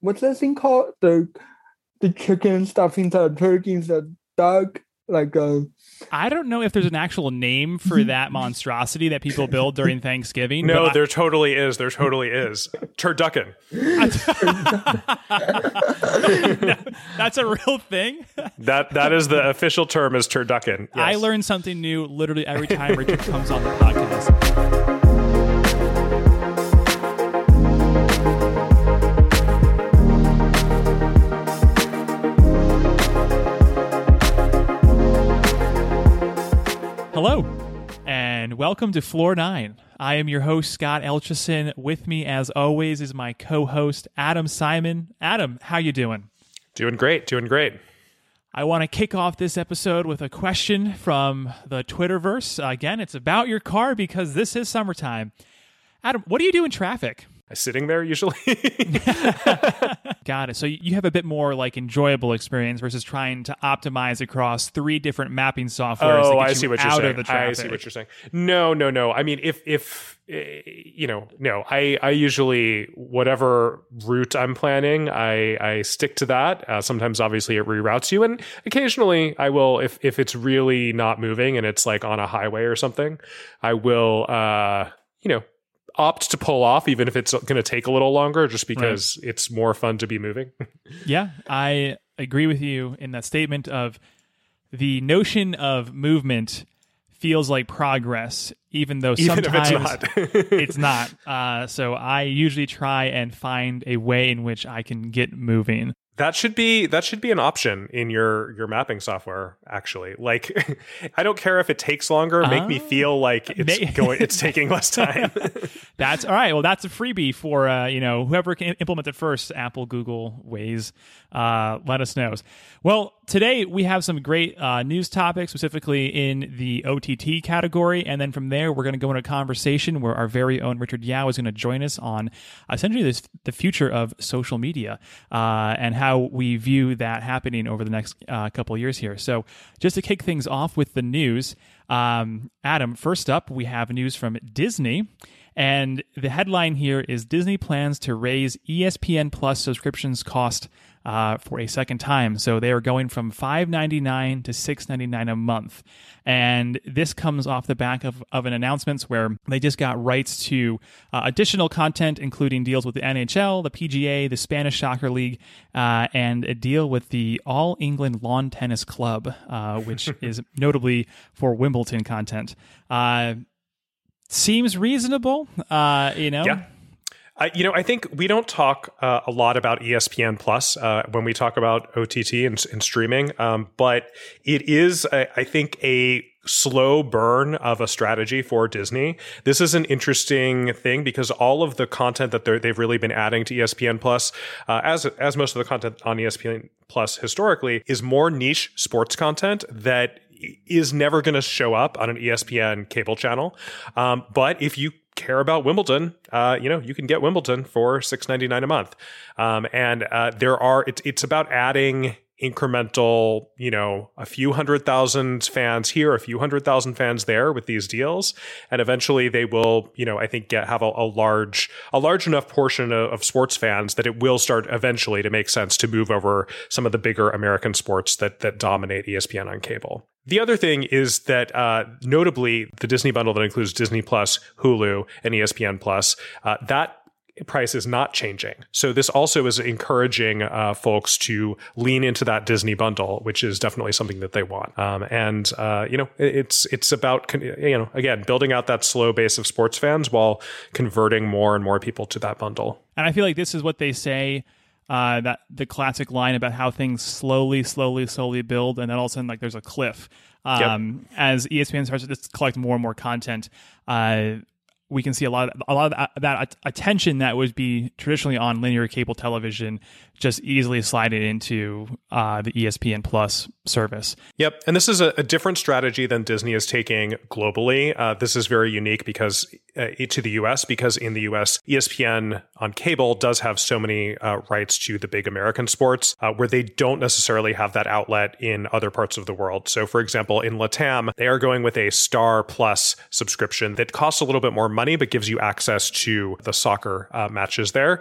what's that thing called? The the chicken stuffing the turkey the duck like uh I don't know if there's an actual name for that monstrosity that people build during Thanksgiving. No, but I- there totally is. There totally is. Turducken. that's a real thing. That that is the official term is turducken. I learn something new literally every time Richard comes on the podcast. Welcome to Floor 9. I am your host, Scott Elchison. With me, as always, is my co-host, Adam Simon. Adam, how you doing? Doing great. Doing great. I want to kick off this episode with a question from the Twitterverse. Again, it's about your car because this is summertime. Adam, what do you do in traffic? Sitting there usually. Got it. So you have a bit more like enjoyable experience versus trying to optimize across three different mapping softwares. oh, I you see what you're saying. I see what you're saying. No, no, no. I mean, if if eh, you know, no, I I usually whatever route I'm planning, I I stick to that. Uh, sometimes, obviously, it reroutes you, and occasionally, I will if if it's really not moving and it's like on a highway or something, I will uh you know opt to pull off even if it's going to take a little longer just because it's more fun to be moving Yeah, I agree with you in that statement of the notion of movement feels like progress, even though even if it's sometimes not it's not. Uh, so I usually try and find a way in which I can get moving. That should be that should be an option in your your mapping software. Actually, like I don't care if it takes longer. Make me Oh. feel like it's May- going. It's taking less time. That's all right. Well, that's a freebie for uh, you know whoever can implement it first. Apple, Google, Waze. Uh, let us know. Well, today we have some great uh, news topics, specifically in the OTT category, and then from there we're going to go into a conversation where our very own Richard Yao is going to join us on essentially this the future of social media uh, and how we view that happening over the next uh, couple of years here. So, just to kick things off with the news, um, Adam. First up, we have news from Disney. And the headline here is Disney plans to raise ESPN Plus subscriptions cost uh, for a second time. So they are going from five ninety nine to six ninety nine a month, and this comes off the back of, of an announcement where they just got rights to uh, additional content, including deals with the NHL, the PGA, the Spanish Soccer League, uh, and a deal with the All England Lawn Tennis Club, uh, which is notably for Wimbledon content. Uh, seems reasonable. Uh, you know, yeah. I, you know, I think we don't talk uh, a lot about ESPN Plus uh, when we talk about OTT and, and streaming, um, but it is, I, I think, a slow burn of a strategy for Disney. This is an interesting thing because all of the content that they've really been adding to ESPN Plus, uh, as as most of the content on ESPN Plus historically, is more niche sports content that is never going to show up on an ESPN cable channel. Um, but if you care about Wimbledon, uh, you know, you can get Wimbledon for six ninety nine a month. Um, and uh, there are it's it's about adding incremental, you know, a few hundred thousand fans here, a few hundred thousand fans there with these deals, and eventually they will, you know, I think get have a, a large a large enough portion of, of sports fans that it will start eventually to make sense to move over some of the bigger American sports that that dominate ESPN on cable. The other thing is that, uh, notably, the Disney bundle that includes Disney Plus, Hulu, and ESPN Plus, uh, that price is not changing. So this also is encouraging uh, folks to lean into that Disney bundle, which is definitely something that they want. Um, and uh, you know, it's it's about you know again building out that slow base of sports fans while converting more and more people to that bundle. And I feel like this is what they say. Uh, that the classic line about how things slowly, slowly, slowly build, and then all of a sudden, like there's a cliff. Um, As ESPN starts to collect more and more content, uh, we can see a lot, of, a lot of that attention that would be traditionally on linear cable television just easily slide it into uh, the ESPN Plus service. Yep. And this is a, a different strategy than Disney is taking globally. Uh, this is very unique because uh, to the US because in the US, ESPN on cable does have so many uh, rights to the big American sports uh, where they don't necessarily have that outlet in other parts of the world. So, for example, in Latam, they are going with a Star Plus subscription that costs a little bit more money but gives you access to the soccer uh, matches there,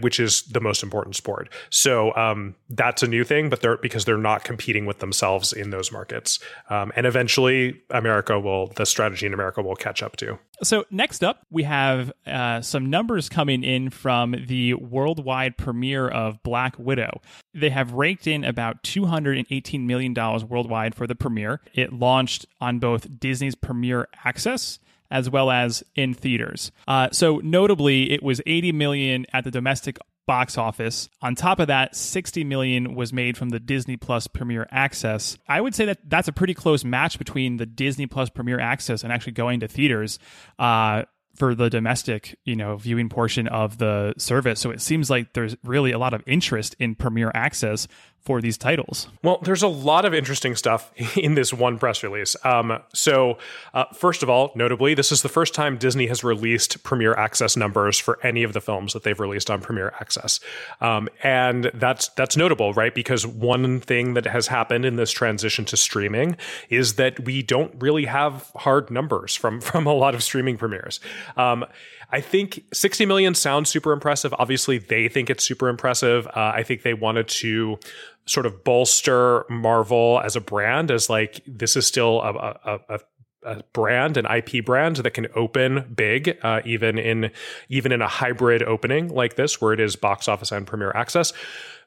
which is the most important sport. So um, that's a new thing, but they're because they're not competing with themselves in those markets. Um, and eventually, America will the strategy in America will catch up to. So next up, we have uh, some numbers coming in from the worldwide premiere of Black Widow. They have raked in about $218 million worldwide for the premiere. It launched on both Disney's Premiere Access as well as in theaters. Uh, so notably, it was 80 million at the domestic box office. On top of that, 60 million was made from the Disney Plus Premier Access. I would say that that's a pretty close match between the Disney Plus Premier Access and actually going to theaters. Uh, for the domestic, you know, viewing portion of the service. So it seems like there's really a lot of interest in Premier Access for these titles. Well, there's a lot of interesting stuff in this one press release. Um, so, uh, first of all, notably, this is the first time Disney has released Premier Access numbers for any of the films that they've released on Premier Access, um, and that's that's notable, right? Because one thing that has happened in this transition to streaming is that we don't really have hard numbers from from a lot of streaming premieres. Um, I think 60 million sounds super impressive. Obviously, they think it's super impressive. Uh, I think they wanted to sort of bolster Marvel as a brand, as like this is still a, a, a a brand, an IP brand that can open big, uh, even in even in a hybrid opening like this, where it is box office and premiere access.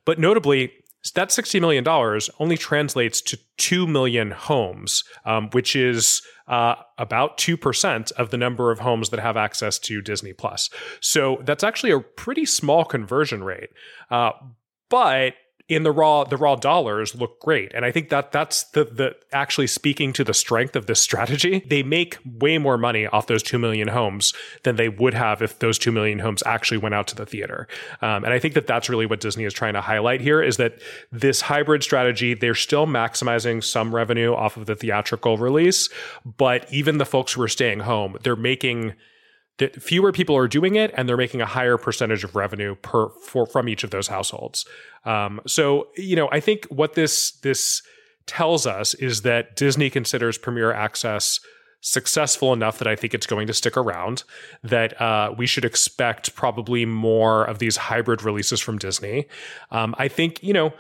But notably, that sixty million dollars only translates to two million homes, um, which is uh, about 2% of the number of homes that have access to Disney Plus. So that's actually a pretty small conversion rate. Uh, but in the raw the raw dollars look great. And i think that that's the the actually speaking to the strength of this strategy they make way more money off those 2 million homes than they would have if those 2 million homes actually went out to the theater. Um, and i think that that's really what disney is trying to highlight here is that this hybrid strategy they're still maximizing some revenue off of the theatrical release but even the folks who are staying home they're making that fewer people are doing it and they're making a higher percentage of revenue per for, from each of those households. Um, so you know, I think what this this tells us is that Disney considers Premier Access successful enough that I think it's going to stick around. That uh, we should expect probably more of these hybrid releases from Disney. Um, I think you know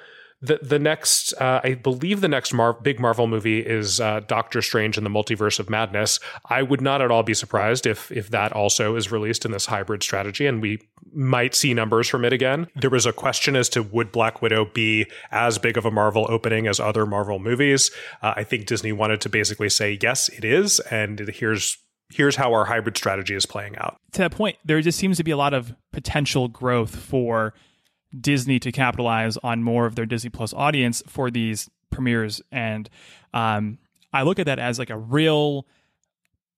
the the next uh, I believe the next Mar- big Marvel movie is uh, Doctor Strange and the Multiverse of Madness. I would not at all be surprised if if that also is released in this hybrid strategy, and we might see numbers from it again. There was a question as to would Black Widow be as big of a Marvel opening as other Marvel movies. Uh, I think Disney wanted to basically say yes, it is, and here's here's how our hybrid strategy is playing out. To that point, there just seems to be a lot of potential growth for Disney to capitalize on more of their Disney Plus audience for these premieres. And um, I look at that as like a real,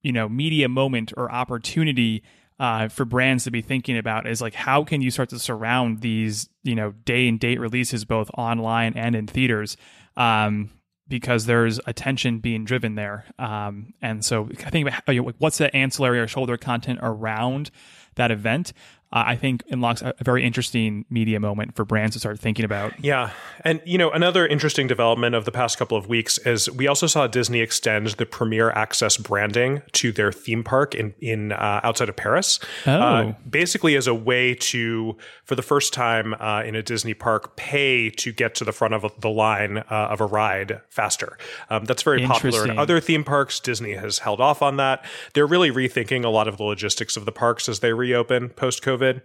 you know, media moment or opportunity uh, for brands to be thinking about is like how can you start to surround these, you know, day and date releases both online and in theaters. Um, because there's attention being driven there. Um, and so I think know, what's the ancillary or shoulder content around that event uh, I think unlocks a, a, very interesting media moment for brands to start thinking about. Yeah. And, you know, another interesting development of the past couple of weeks is we also saw Disney extend the Premier Access branding to their theme park in, in uh, outside of Paris. Oh. Uh, basically, as a way to, for the first time uh, in a Disney park, pay to get to the front of the line uh, of a ride faster. Um, that's very popular in other theme parks. Disney has held off on that. They're really rethinking a lot of the logistics of the parks as they reopen post COVID. COVID.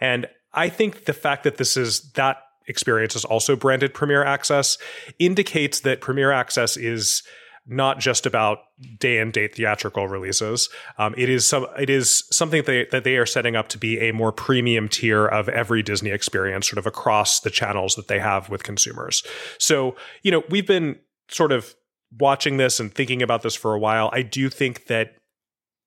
And I think the fact that this is that experience is also branded Premier Access indicates that Premier Access is not just about day and date theatrical releases. Um, it is some it is something that they, that they are setting up to be a more premium tier of every Disney experience, sort of across the channels that they have with consumers. So you know we've been sort of watching this and thinking about this for a while. I do think that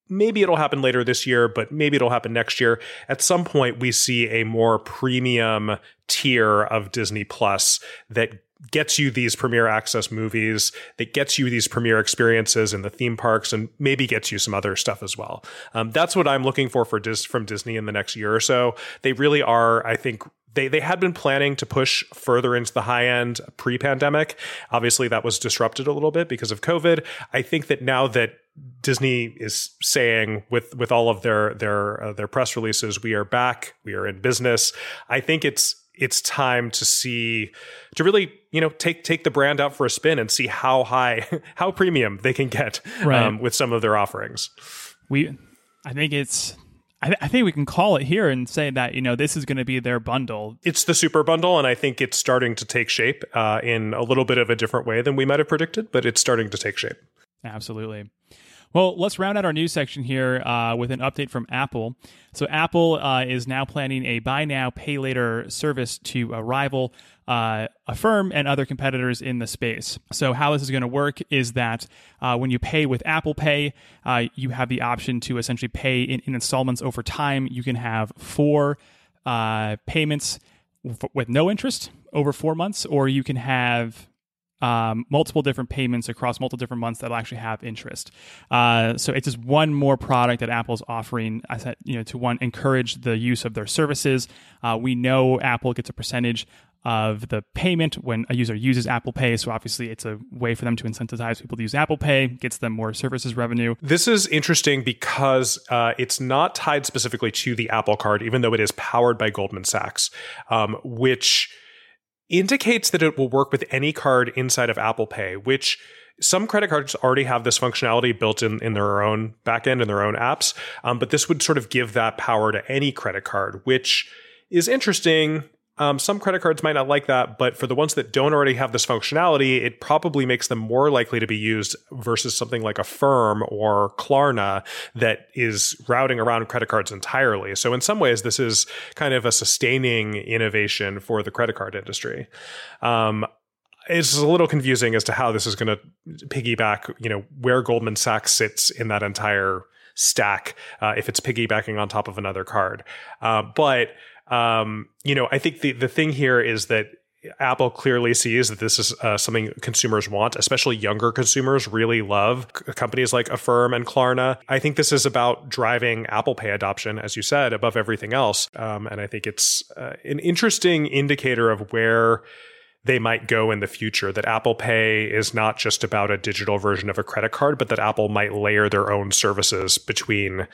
maybe it'll happen later this year, but maybe it'll happen next year. At some point, we see a more premium tier of Disney Plus that gets you these premiere access movies, that gets you these premiere experiences in the theme parks, and maybe gets you some other stuff as well. Um, that's what I'm looking for for Dis- from Disney in the next year or so. They really are, I think, they they had been planning to push further into the high end pre-pandemic. Obviously, that was disrupted a little bit because of COVID. I think that now that Disney is saying with with all of their their uh, their press releases, we are back, we are in business. I think it's it's time to see to really you know take take the brand out for a spin and see how high how premium they can get right. um, with some of their offerings. We, I think it's I, th- I, think we can call it here and say that you know this is going to be their bundle. It's the super bundle, and I think it's starting to take shape uh, in a little bit of a different way than we might have predicted, but it's starting to take shape. Absolutely. Well, let's round out our news section here uh, with an update from Apple. So, Apple uh, is now planning a buy now, pay later service to rival uh, Affirm and other competitors in the space. So, how this is going to work is that uh, when you pay with Apple Pay, uh, you have the option to essentially pay in, in, installments over time. You can have four uh, payments with no interest over four months, or you can have um, multiple different payments across multiple different months that'll actually have interest. Uh, so it's just one more product that Apple's offering. I said, you know, to one encourage the use of their services. Uh, we know Apple gets a percentage of the payment when a user uses Apple Pay. So obviously, it's a way for them to incentivize people to use Apple Pay, gets them more services revenue. This is interesting because uh, it's not tied specifically to the Apple Card, even though it is powered by Goldman Sachs, um, which indicates that it will work with any card inside of Apple Pay, which some credit cards already have this functionality built in in their own backend and their own apps. Um, but this would sort of give that power to any credit card, which is interesting um, some credit cards might not like that, but for the ones that don't already have this functionality, it probably makes them more likely to be used versus something like Affirm or Klarna that is routing around credit cards entirely. So in some ways, this is kind of a sustaining innovation for the credit card industry. Um, it's a little confusing as to how this is going to piggyback, you know, where Goldman Sachs sits in that entire stack uh, if it's piggybacking on top of another card. Uh, but um, you know, I think the the thing here is that Apple clearly sees that this is uh, something consumers want, especially younger consumers really love c- companies like Affirm and Klarna. I think this is about driving Apple Pay adoption, as you said, above everything else. Um, and I think it's uh, an interesting indicator of where they might go in the future. That Apple Pay is not just about a digital version of a credit card, but that Apple might layer their own services between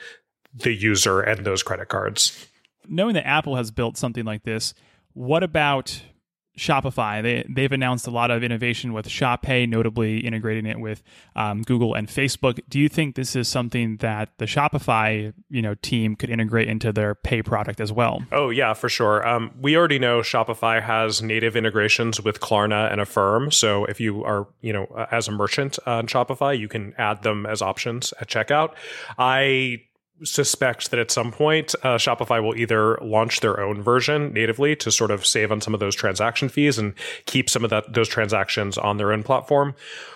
the user and those credit cards knowing that Apple has built something like this, what about Shopify? They they've announced a lot of innovation with Shop Pay, notably integrating it with um, Google and Facebook. Do you think this is something that the Shopify you know team could integrate into their Pay product as well? Oh yeah, for sure. Um, we already know Shopify has native integrations with Klarna and Affirm. So if you are you know as a merchant on Shopify, you can add them as options at checkout. I suspect that at some point uh, Shopify will either launch their own version natively to sort of save on some of those transaction fees and keep some of that those transactions on their own platform,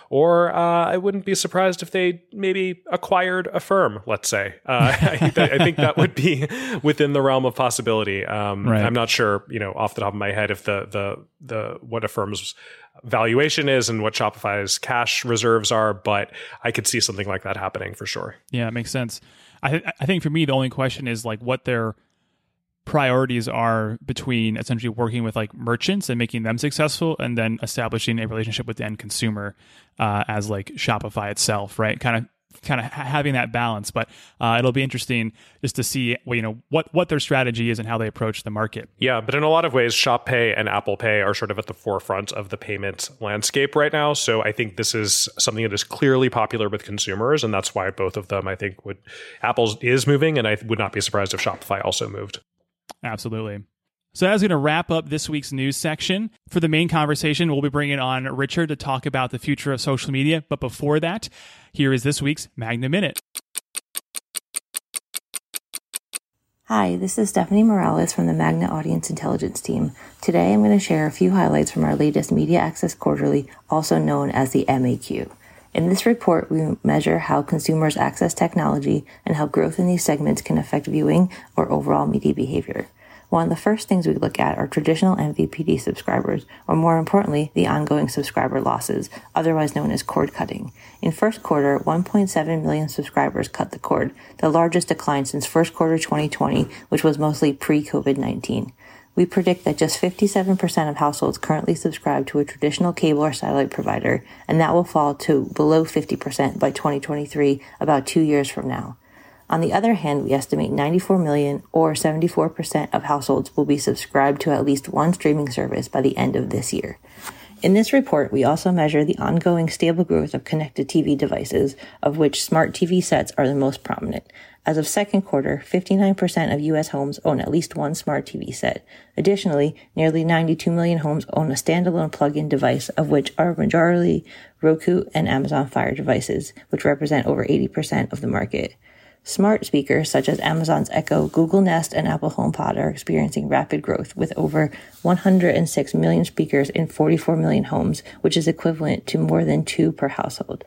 or uh, I wouldn't be surprised if they maybe acquired Affirm. Let's say uh, I, I, think that would be within the realm of possibility. Um, right. I'm not sure, you know, off the top of my head if the the the what Affirm's valuation is and what Shopify's cash reserves are, but I could see something like that happening for sure. Yeah, it makes sense. I th- I think for me the only question is like what their priorities are between essentially working with like merchants and making them successful and then establishing a relationship with the end consumer uh, as like Shopify itself, right? Kind of kind of having that balance. But uh, it'll be interesting just to see, well, you know, what what their strategy is and how they approach the market. Yeah, but in a lot of ways, Shop Pay and Apple Pay are sort of at the forefront of the payment landscape right now. So I think this is something that is clearly popular with consumers, and that's why both of them, I think, would Apple's is moving, and I would not be surprised if Shopify also moved. Absolutely. So that's going to wrap up this week's news section. For the main conversation, we'll be bringing on Richard to talk about the future of social media. But before that, here is this week's Magna Minute. Hi, this is Stephanie Morales from the Magna Audience Intelligence team. Today I'm going to share a few highlights from our latest Media Access Quarterly, also known as the MAQ. In this report, we measure how consumers access technology and how growth in these segments can affect viewing or overall media behavior. One of the first things we look at are traditional MVPD subscribers, or more importantly, the ongoing subscriber losses, otherwise known as cord cutting. In first quarter, 1.7 million subscribers cut the cord, the largest decline since first quarter 2020, which was mostly pre-COVID-19. We predict that just 57% of households currently subscribe to a traditional cable or satellite provider, and that will fall to below 50% by 2023, about two years from now. On the other hand, we estimate 94 million or 74% of households will be subscribed to at least one streaming service by the end of this year. In this report, we also measure the ongoing stable growth of connected TV devices, of which smart TV sets are the most prominent. As of second quarter, 59% of US homes own at least one smart TV set. Additionally, nearly 92 million homes own a standalone plug-in device, of which are majority Roku and Amazon Fire devices, which represent over 80% of the market. Smart speakers such as Amazon's Echo, Google Nest, and Apple HomePod are experiencing rapid growth with over 106 million speakers in 44 million homes, which is equivalent to more than two per household.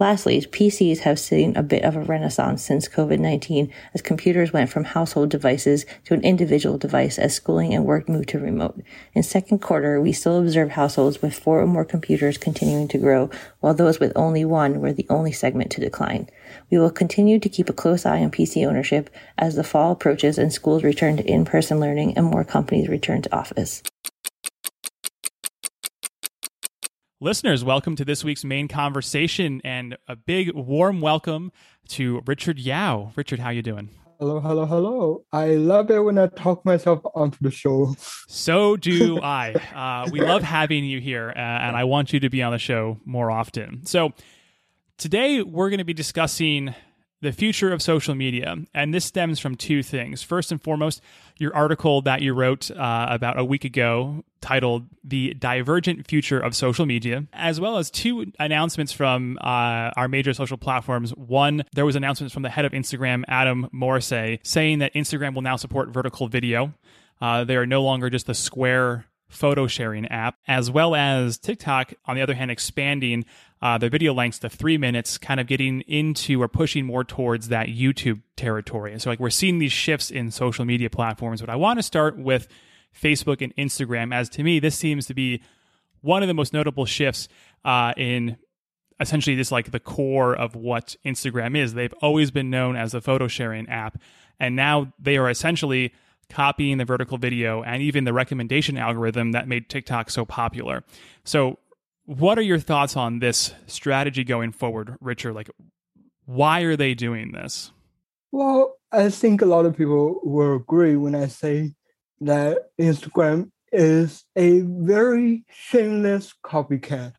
Lastly, PCs have seen a bit of a renaissance since COVID-19 as computers went from household devices to an individual device as schooling and work moved to remote. In second quarter, we still observe households with four or more computers continuing to grow, while those with only one were the only segment to decline. We will continue to keep a close eye on PC ownership as the fall approaches and schools return to in-person learning and more companies return to office. Listeners, welcome to this week's main conversation and a big warm welcome to Richard Yao. Richard, how you doing? Hello, hello, hello. I love it when I talk myself onto the show. So do I. Uh, we love having you here, uh, and I want you to be on the show more often. So, Today, we're going to be discussing the future of social media, and this stems from two things. First and foremost, your article that you wrote uh, about a week ago titled The Divergent Future of Social Media, as well as two announcements from uh, our major social platforms. One, there was announcements from the head of Instagram, Adam Mosseri, saying that Instagram will now support vertical video. Uh, they are no longer just the square photo sharing app, as well as TikTok, on the other hand, expanding uh, the video lengths to three minutes, kind of getting into or pushing more towards that YouTube territory. And so, like, we're seeing these shifts in social media platforms. But I want to start with Facebook and Instagram, as to me, this seems to be one of the most notable shifts uh, in essentially this like the core of what Instagram is. They've always been known as a photo sharing app, and now they are essentially copying the vertical video and even the recommendation algorithm that made TikTok so popular. So what are your thoughts on this strategy going forward, Richard? Like, why are they doing this? Well, I think a lot of people will agree when I say that Instagram is a very shameless copycat.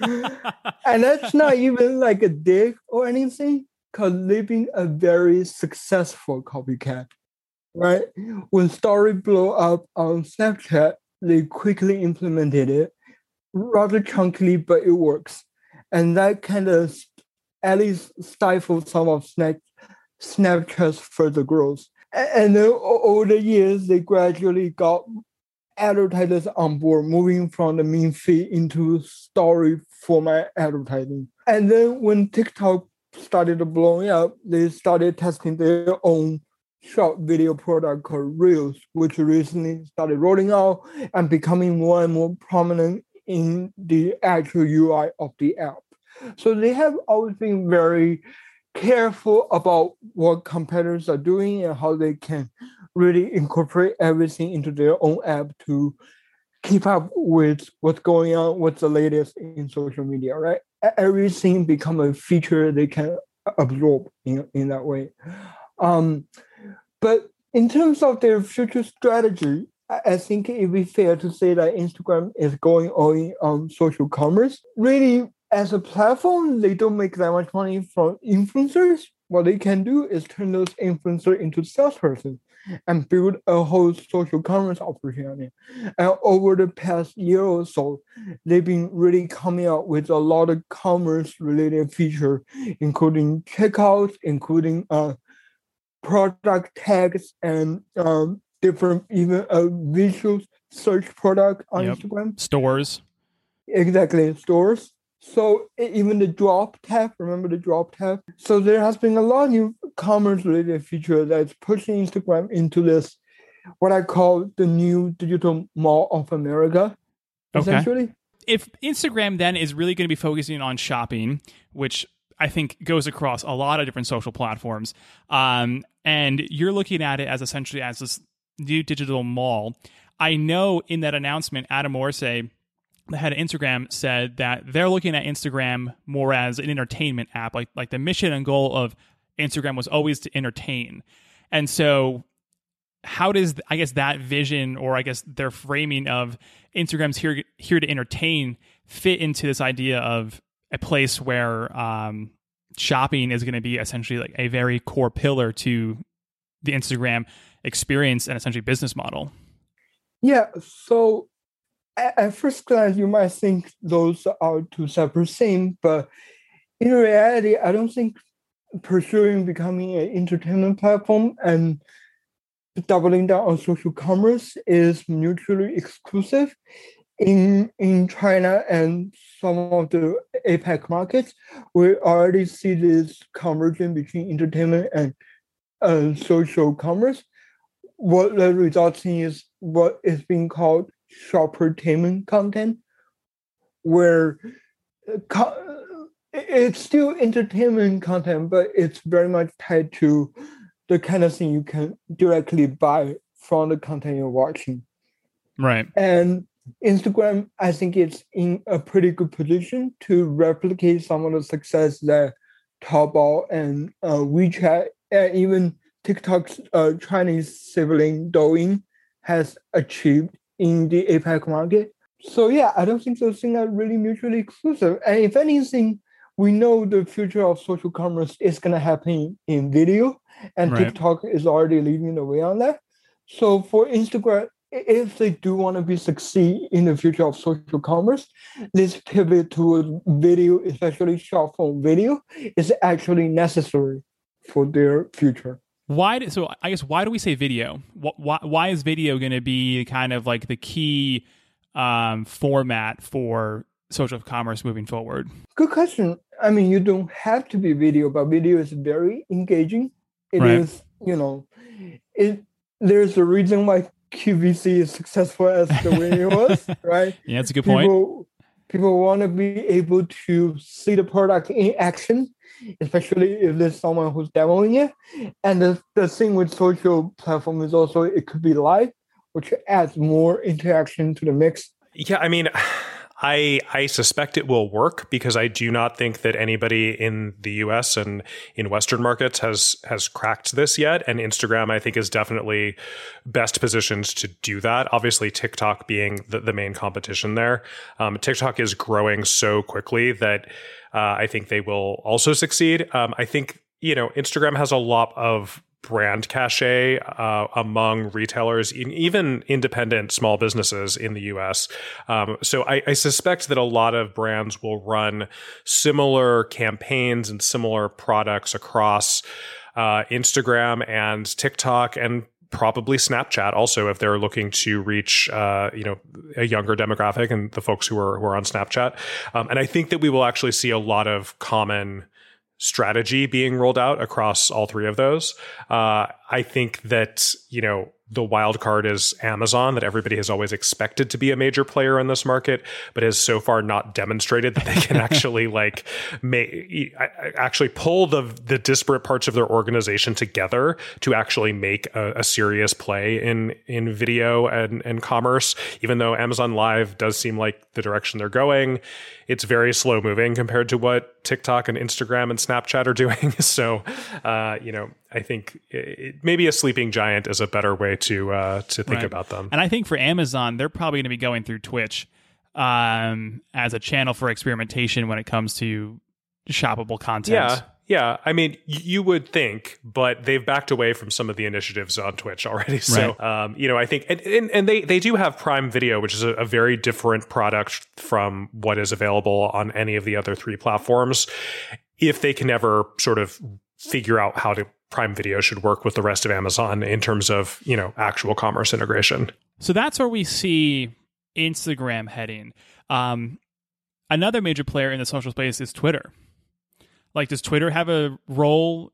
and that's not even like a dig or anything, because they've been a very successful copycat. Right? When story blew up on Snapchat, they quickly implemented it rather chunkily, but it works. And that kind of at least stifled some of Snap, Snapchat's further growth. And then over the years, they gradually got advertisers on board, moving from the main feed into story format advertising. And then when TikTok started blowing up, they started testing their own short video product called Reels, which recently started rolling out and becoming more and more prominent in the actual UI of the app. So they have always been very careful about what competitors are doing and how they can really incorporate everything into their own app to keep up with what's going on, what's the latest in social media, right? Everything become a feature they can absorb in, in that way. Um, but in terms of their future strategy, I think it would be fair to say that Instagram is going on social commerce. Really, as a platform, they don't make that much money from influencers. What they can do is turn those influencers into salesperson and build a whole social commerce opportunity. And over the past year or so, they've been really coming out with a lot of commerce related feature, including checkouts, including uh, product tags and um, different even a visual search product on yep. Instagram. Stores. Exactly, stores. So even the drop tab, remember the drop tab? So there has been a lot of new commerce related feature that's pushing Instagram into this what I call the new digital mall of America, Okay. essentially. if Instagram then is really going to be focusing on shopping, which I think goes across a lot of different social platforms, um, and you're looking at it as essentially as this new digital mall, I know in that announcement, Adam Mosseri, the head of Instagram, said that they're looking at Instagram more as an entertainment app. Like like the mission and goal of Instagram was always to entertain, and so how does I guess that vision or I guess their framing of Instagram's here here to entertain fit into this idea of a place where um, shopping is going to be essentially like a very core pillar to the Instagram experience and essentially business model. Yeah. So at, first glance, you might think those are two separate things, but in reality, I don't think pursuing becoming an entertainment platform and doubling down on social commerce is mutually exclusive. In in China and some of the APAC markets, we already see this convergence between entertainment and uh, social commerce. What that results in is what is being called shoppertainment content, where it's still entertainment content, but it's very much tied to the kind of thing you can directly buy from the content you're watching. Right. And Instagram, I think it's in a pretty good position to replicate some of the success that Taobao and uh, WeChat and even TikTok's uh, Chinese sibling Douyin has achieved in the APAC market. So yeah, I don't think those things are really mutually exclusive. And if anything, we know the future of social commerce is going to happen in video, and Right. TikTok is already leading the way on that. So for Instagram, if they do want to be succeed in the future of social commerce, this pivot to video, especially short form video, is actually necessary for their future. Why? Do, so I guess why do we say video? Why, why is video going to be kind of like the key um, format for social commerce moving forward? Good question. I mean, you don't have to be video, but video is very engaging. It is, Right. you know, it. There's a reason why QVC is successful as the way it was, right? Yeah, that's a good point. People, people want to be able to see the product in action, especially if there's someone who's demoing it. And the, the thing with social platform is also it could be live, which adds more interaction to the mix. Yeah, I mean, I I suspect it will work because I do not think that anybody in the U.S. and in Western markets has has cracked this yet. And Instagram, I think, is definitely best positioned to do that. Obviously, TikTok being the, the main competition there. Um, TikTok is growing so quickly that uh, I think they will also succeed. Um, I think you know Instagram has a lot of brand cachet uh, among retailers, even independent small businesses in the US. Um, so I, I suspect that a lot of brands will run similar campaigns and similar products across uh, Instagram and TikTok and probably Snapchat also if they're looking to reach uh, you know a younger demographic and the folks who are who are on Snapchat. Um, and I think that we will actually see a lot of common strategy being rolled out across all three of those. Uh, I think that you know the wild card is Amazon that everybody has always expected to be a major player in this market, but has so far not demonstrated that they can actually like make actually pull the the disparate parts of their organization together to actually make a, a serious play in in video and and commerce. Even though Amazon Live does seem like the direction they're going, it's very slow moving compared to what TikTok and Instagram and Snapchat are doing. so, uh, you know, I think it, maybe a sleeping giant is a better way to uh, to think Right. about them. And I think for Amazon, they're probably going to be going through Twitch um, as a channel for experimentation when it comes to shoppable content. Yeah. Yeah, I mean, y- you would think, but they've backed away from some of the initiatives on Twitch already. So, um, you know, I think, and, and, and they they do have Prime Video, which is a, a very different product from what is available on any of the other three platforms. If they can ever sort of figure out how to Prime Video should work with the rest of Amazon in terms of you know actual commerce integration. So that's where we see Instagram heading. Um, another major player in the social space is Twitter. Like, does Twitter have a role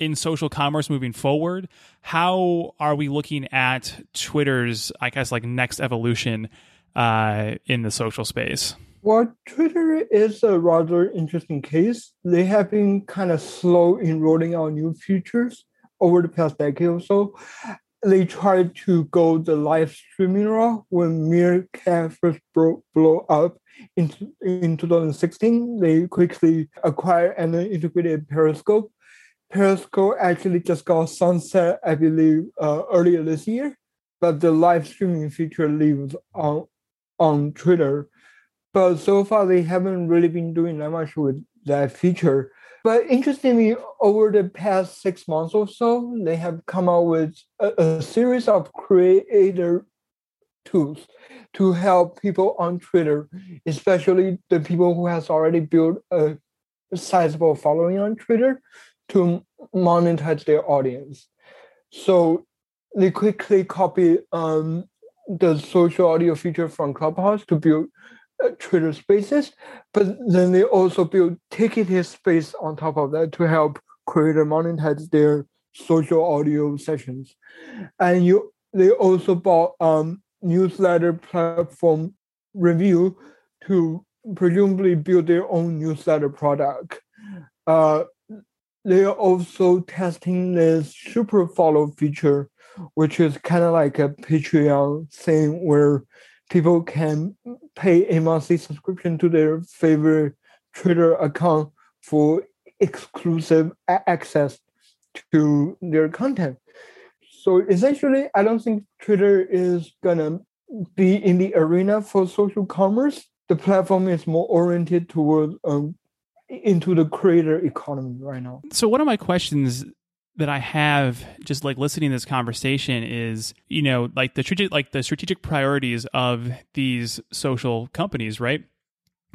in social commerce moving forward, how are we looking at Twitter's, I guess, like next evolution uh, in the social space? Well, Twitter is a rather interesting case. They have been kind of slow in rolling out new features over the past decade or so. They tried to go the live streaming route when Meerkat first broke, blew up in, in 2016. They quickly acquired and integrated Periscope. Periscope actually just got sunset, I believe, uh, earlier this year, but the live streaming feature lives on on Twitter. But so far, they haven't really been doing that much with that feature. But interestingly, over the past six months or so, they have come out with a, a series of creator tools to help people on Twitter, especially the people who has already built a sizable following on Twitter, to monetize their audience. So they quickly copy um, the social audio feature from Clubhouse to build Twitter Spaces, but then they also build ticketed space on top of that to help creator monetize their social audio sessions. And you, they also bought um, newsletter platform Revue to presumably build their own newsletter product. Uh, they are also testing this super follow feature, which is kind of like a Patreon thing where people can pay a monthly subscription to their favorite Twitter account for exclusive access to their content. So essentially, I don't think Twitter is gonna be in the arena for social commerce. The platform is more oriented towards um, into the creator economy right now. So one of my questions that I have just like listening to this conversation is, you know, like the strategic like the strategic priorities of these social companies, right?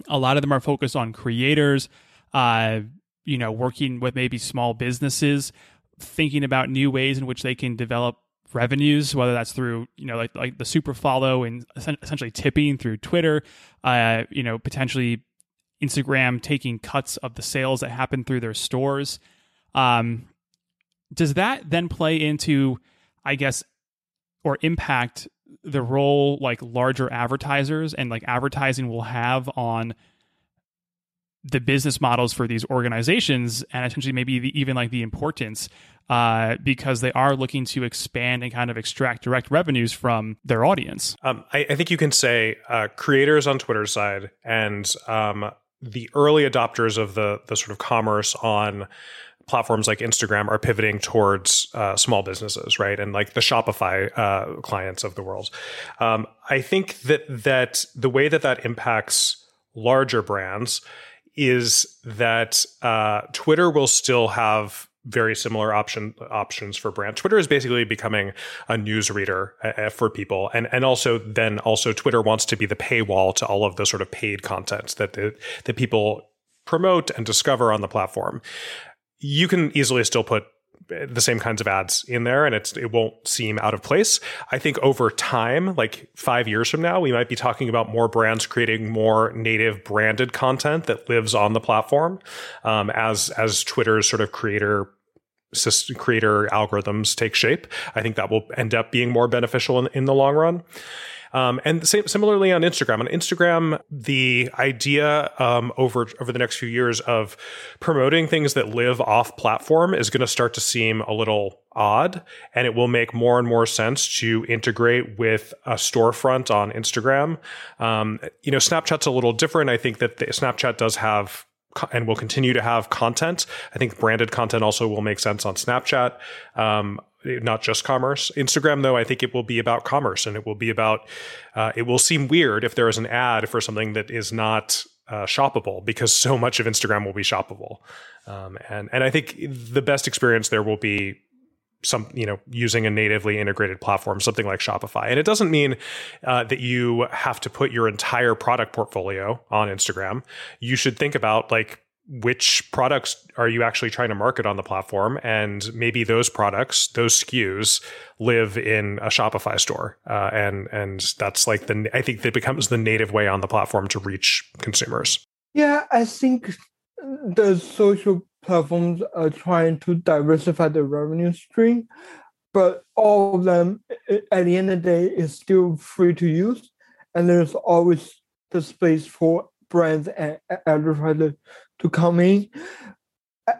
A lot of them are focused on creators, uh, you know, working with maybe small businesses, thinking about new ways in which they can develop revenues, whether that's through you know like like the super follow and essentially tipping through Twitter, uh, you know potentially Instagram taking cuts of the sales that happen through their stores. Um, does that then play into, I guess, or impact the role like larger advertisers and like advertising will have on the business models for these organizations and essentially maybe the, even like the importance uh, because they are looking to expand and kind of extract direct revenues from their audience. Um, I, I, think you can say uh, creators on Twitter's side and um, the early adopters of the the sort of commerce on platforms like Instagram are pivoting towards uh, small businesses, right? And like the Shopify uh, clients of the world. Um, I think that that the way that that impacts larger brands is that uh, Twitter will still have very similar option options for brand. Twitter is basically becoming a news reader uh, for people, and and also then also Twitter wants to be the paywall to all of the sort of paid content that the, that people promote and discover on the platform. You can easily still put the same kinds of ads in there and it's it won't seem out of place. I think over time, like 5 years from now, we might be talking about more brands creating more native branded content that lives on the platform um, as as Twitter's sort of creator creator algorithms take shape. I think that will end up being more beneficial in, in the long run. Um, and similarly on Instagram. On Instagram, the idea um, over over the next few years of promoting things that live off platform is going to start to seem a little odd, and it will make more and more sense to integrate with a storefront on Instagram. Um, you know, Snapchat's a little different. I think that the, Snapchat does have and will continue to have content. I think branded content also will make sense on Snapchat. Um, not just commerce. Instagram, though, I think it will be about commerce and it will be about, uh, it will seem weird if there is an ad for something that is not uh, shoppable because so much of Instagram will be shoppable. Um, and, and I think the best experience there will be some you know using a natively integrated platform something like shopify and it doesn't mean uh, that you have to put your entire product portfolio on instagram you should think about like which products are you actually trying to market on the platform? And maybe those products those skus live in a shopify store. Uh, and and that's like the i think that becomes the native way on the platform to reach consumers. Yeah i think the social platforms are trying to diversify the revenue stream, but all of them at the end of the day is still free to use, and there's always the space for brands and advertisers to come in.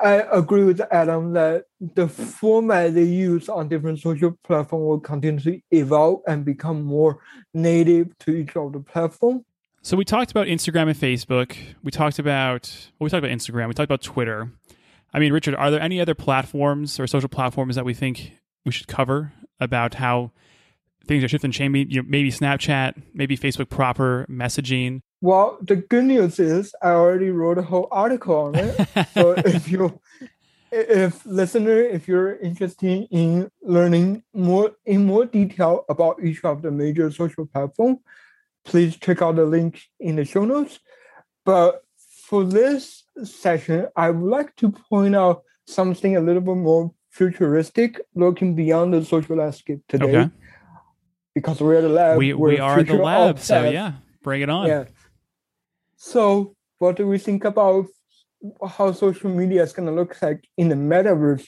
I agree with Adam that the format they use on different social platforms will continue to evolve and become more native to each of the platform. So we talked about Instagram and Facebook. We talked about well, we talked about Instagram. We talked about Twitter. I mean, Richard, are there any other platforms or social platforms that we think we should cover about how things are shifting, changing? You know, maybe Snapchat, maybe Facebook proper messaging. Well, the good news is I already wrote a whole article on it. so if you, if listener, if you're interested in learning more in more detail about each of the major social platforms, please check out the link in the show notes. But for this session, I would like to point out something a little bit more futuristic, looking beyond the social landscape today. Okay. Because we're at the lab. We, we are the lab, so yeah, bring it on. Yeah. So, what do we think about how social media is going to look like in the metaverse?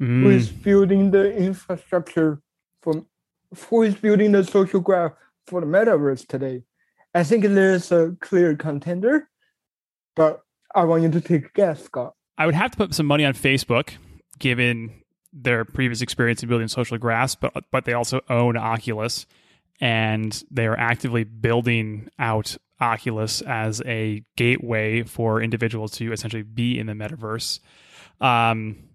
Mm. Who is building the infrastructure for? Who is building the social graph for the metaverse today? I think there's a clear contender, but I want you to take a guess, Scott. I would have to put some money on Facebook, given their previous experience in building social graphs, but but they also own Oculus, and they are actively building out Oculus as a gateway for individuals to essentially be in the metaverse. Um,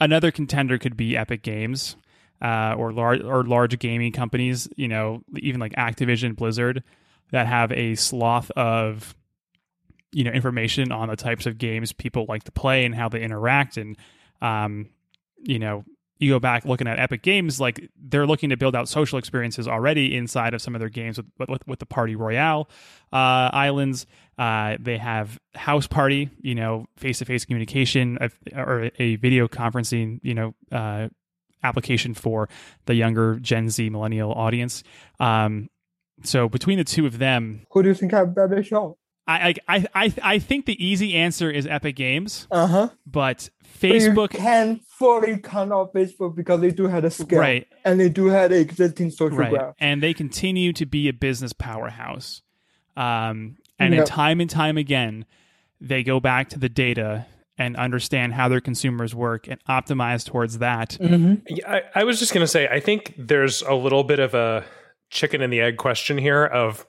another contender could be Epic Games uh, or large or large gaming companies. You know, even like Activision, Blizzard, that have a sloth of you know information on the types of games people like to play and how they interact and um, you know you go back looking at Epic Games, like they're looking to build out social experiences already inside of some of their games with with, with the Party Royale uh, islands. Uh, they have Houseparty, you know, face to face communication or a video conferencing, you know, uh, application for the younger Gen Z millennial audience. Um, so between the two of them, who do you think have better show? I I I I think the easy answer is Epic Games. Uh huh. But Facebook but can fully count on Facebook because they do have a scale, right? And they do have the existing social right. graph, and they continue to be a business powerhouse. Um, and yep. time and time again, they go back to the data and understand how their consumers work and optimize towards that. Mm-hmm. Yeah, I, I was just going to say, I think there's a little bit of a chicken and the egg question here of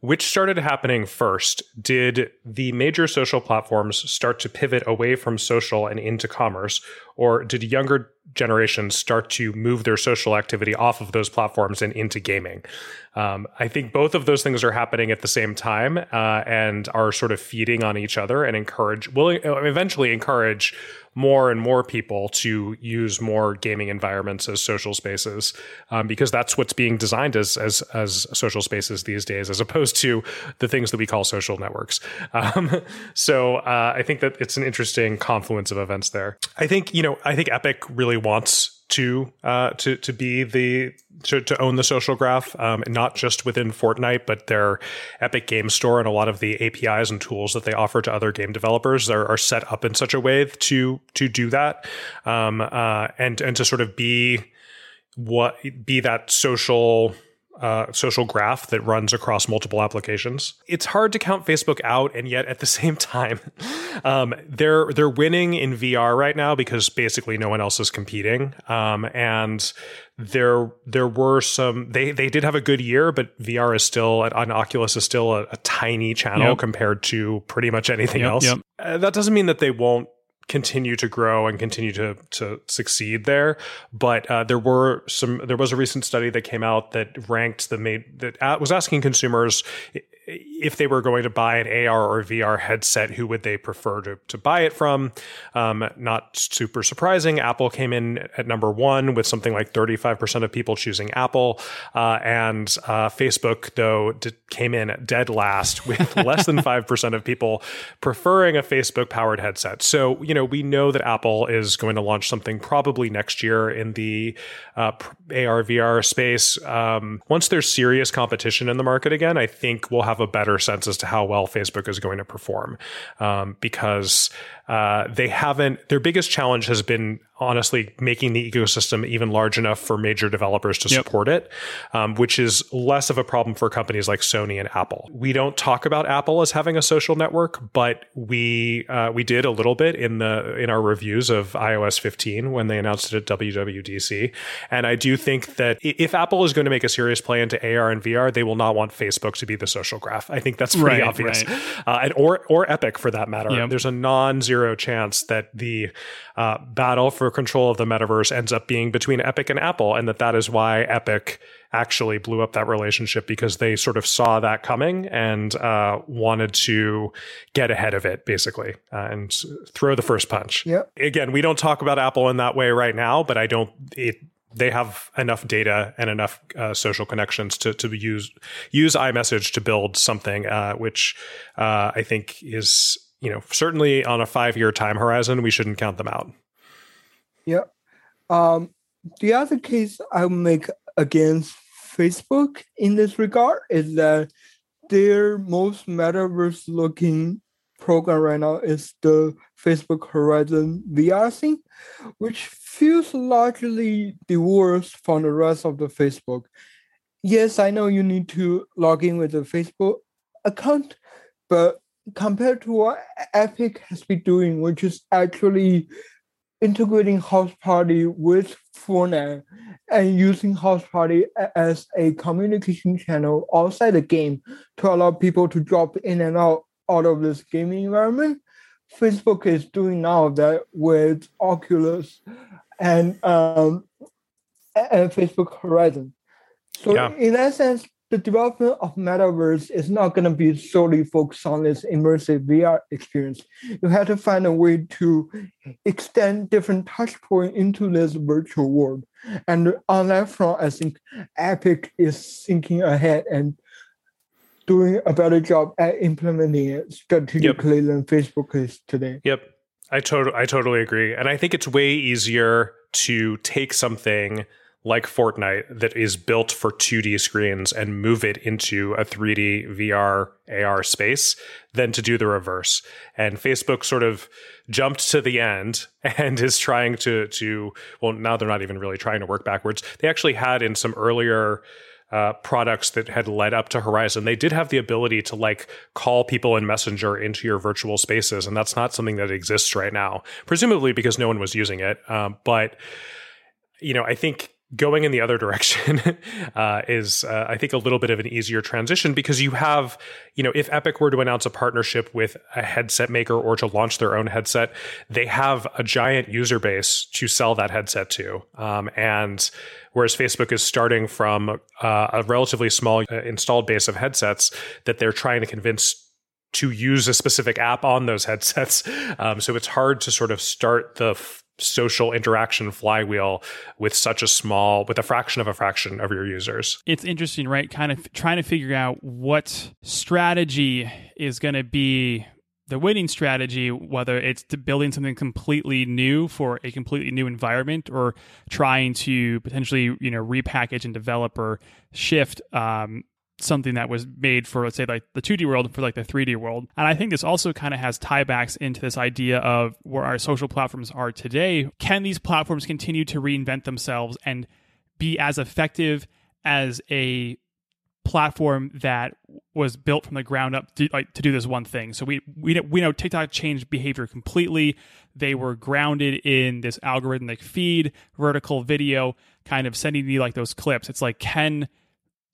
which started happening first? Did the major social platforms start to pivot away from social and into commerce, or did younger generations start to move their social activity off of those platforms and into gaming? Um, I think both of those things are happening at the same time uh, and are sort of feeding on each other and encourage, will eventually encourage more and more people to use more gaming environments as social spaces um, because that's what's being designed as as as social spaces these days, as opposed to the things that we call social networks. Um, so uh, I think that it's an interesting confluence of events there. I think you know I think Epic really wants to uh, to to be the to, to own the social graph, um, not just within Fortnite, but their Epic Game Store and a lot of the APIs and tools that they offer to other game developers are, are set up in such a way to to do that, um, uh, and and to sort of be what be that social uh, social graph that runs across multiple applications. It's hard to count Facebook out, and yet at the same time, um, they're they're winning in VR right now because basically no one else is competing. Um, and there there were some they they did have a good year, but VR is still on Oculus is still a, a tiny channel yep. compared to pretty much anything yep, else. Yep. Uh, that doesn't mean that they won't continue to grow and continue to to succeed there. But uh, there were some. There was a recent study that came out that ranked the made that was asking consumers if they were going to buy an AR or VR headset, who would they prefer to, to buy it from? Um, not super surprising. Apple came in at number one with something like 35% of people choosing Apple. Uh, and uh, Facebook, though, did, came in dead last with less than 5% of people preferring a Facebook powered headset. So, you know, we know that Apple is going to launch something probably next year in the uh, AR VR space. Um, once there's serious competition in the market again, I think we'll have a better better sense as to how well Facebook is going to perform um, because uh, they haven't. Their biggest challenge has been honestly making the ecosystem even large enough for major developers to yep. support it, um, which is less of a problem for companies like Sony and Apple. We don't talk about Apple as having a social network, but we uh, we did a little bit in the in our reviews of iOS 15 when they announced it at WWDC, and I do think that if Apple is going to make a serious play into AR and VR, they will not want Facebook to be the social graph. I think that's pretty right, obvious, right. Uh, and or or Epic for that matter. Yep. There's a non-zero zero chance that the uh, battle for control of the metaverse ends up being between Epic and Apple, and that that is why Epic actually blew up that relationship because they sort of saw that coming and uh, wanted to get ahead of it, basically, uh, and throw the first punch. Yeah. Again, we don't talk about Apple in that way right now, but I don't. It they have enough data and enough uh, social connections to to use use iMessage to build something uh, which uh, I think is you know, certainly on a five year time horizon, we shouldn't count them out. Yeah. Um, the other case I make against Facebook in this regard is that their most metaverse looking program right now is the Facebook Horizon VR thing, which feels largely divorced from the rest of the Facebook. Yes, I know you need to log in with a Facebook account, but compared to what Epic has been doing, which is actually integrating House Party with Fortnite and using Houseparty as a communication channel outside the game to allow people to drop in and out, out of this gaming environment. Facebook is doing now that with Oculus and um, and Facebook Horizon. So yeah. in that sense, the development of metaverse is not going to be solely focused on this immersive VR experience. You have to find a way to extend different touch points into this virtual world. And on that front, I think Epic is thinking ahead and doing a better job at implementing it strategically yep. than Facebook is today. Yep. I totally I totally agree. And I think it's way easier to take something like Fortnite that is built for 2D screens and move it into a 3D VR AR space than to do the reverse. And Facebook sort of jumped to the end and is trying to to well now they're not even really trying to work backwards. They actually had in some earlier uh, products that had led up to Horizon, they did have the ability to like call people in Messenger into your virtual spaces, and that's not something that exists right now, presumably because no one was using it. Um, but you know, I think going in the other direction uh, is, uh, I think, a little bit of an easier transition because you have, you know, if Epic were to announce a partnership with a headset maker or to launch their own headset, they have a giant user base to sell that headset to. Um, and whereas Facebook is starting from uh, a relatively small uh, installed base of headsets that they're trying to convince to use a specific app on those headsets. Um, so it's hard to sort of start the social interaction flywheel with such a small, with a fraction of a fraction of your users. It's interesting, right? Kind of trying to figure out what strategy is going to be the winning strategy, whether it's building something completely new for a completely new environment or trying to potentially, you know, repackage and develop or shift um, something that was made for let's say like the 2D world for like the 3D world. And I think this also kind of has tiebacks into this idea of where our social platforms are today. Can these platforms continue to reinvent themselves and be as effective as a platform that was built from the ground up to, like, to do this one thing. So we we we know TikTok changed behavior completely. They were grounded in this algorithmic feed, vertical video, kind of sending you like those clips. It's like can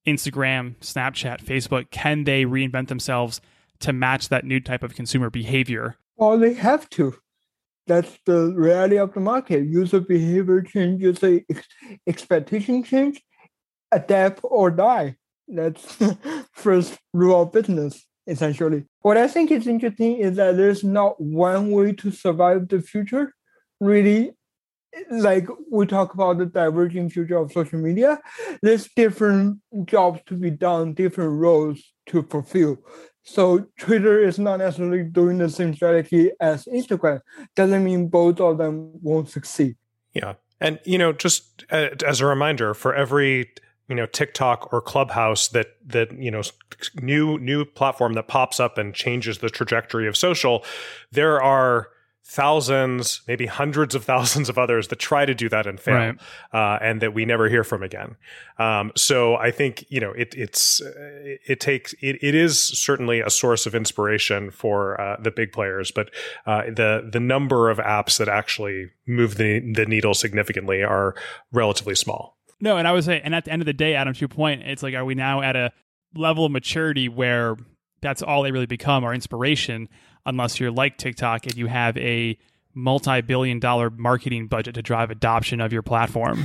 Instagram, Snapchat, Facebook, can they reinvent themselves to match that new type of consumer behavior? Well, they have to. That's the reality of the market. User behavior change, user ex- expectation change, adapt or die. That's first rule of business, essentially. What I think is interesting is that there's not one way to survive the future. Really, like we talk about the diverging future of social media, there's different jobs to be done, different roles to fulfill. So Twitter is not necessarily doing the same strategy as Instagram. Doesn't mean both of them won't succeed. Yeah. And, you know, just uh, as a reminder, for every you know TikTok or Clubhouse that that you know new new platform that pops up and changes the trajectory of social, there are thousands, maybe hundreds of thousands of others that try to do that and fail, right. uh, and that we never hear from again. Um, so I think you know it, it's it takes it, it is certainly a source of inspiration for uh, the big players, but uh, the the number of apps that actually move the the needle significantly are relatively small. No, and I would say, and at the end of the day, Adam, to your point, it's like, are we now at a level of maturity where that's all they really become, our inspiration? Unless you're like TikTok and you have a multi billion dollar marketing budget to drive adoption of your platform.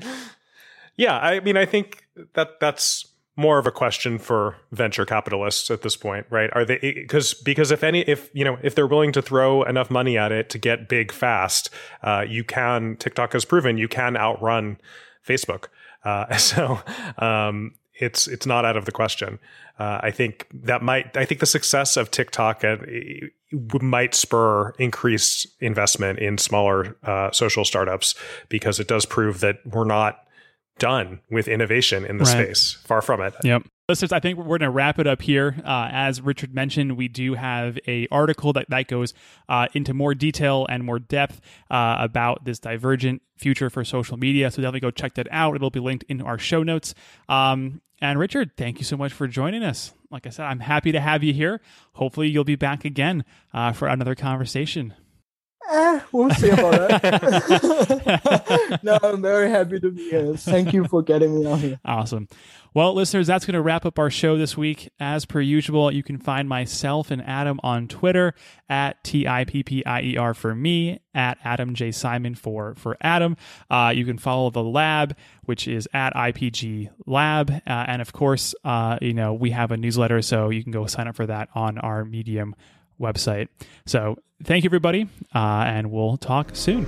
yeah, I mean, I think that that's more of a question for venture capitalists at this point, right? Are they because because if any if you know if they're willing to throw enough money at it to get big fast, uh, you can TikTok has proven you can outrun Facebook. Uh, so um, it's it's not out of the question. Uh, I think that might. I think the success of TikTok uh, might spur increased investment in smaller uh, social startups because it does prove that we're not done with innovation in the right. space. Far from it. Yep. Listeners, I think we're going to wrap it up here. Uh, as Richard mentioned, we do have a article that, that goes uh, into more detail and more depth uh, about this divergent future for social media. So definitely go check that out. It'll be linked in our show notes. Um, and Richard, thank you so much for joining us. Like I said, I'm happy to have you here. Hopefully, you'll be back again uh, for another conversation. Eh, we'll see about that. no, I'm very happy to be here. Thank you for getting me on here. Awesome. Well, listeners, that's going to wrap up our show this week. As per usual, you can find myself and Adam on Twitter at T I P P I E R for me, at Adam J. Simon for, for Adam. Uh, you can follow the lab, which is at IPG Lab. Uh, and of course, uh, you know, we have a newsletter, so you can go sign up for that on our Medium website. So thank you, everybody, uh, and we'll talk soon.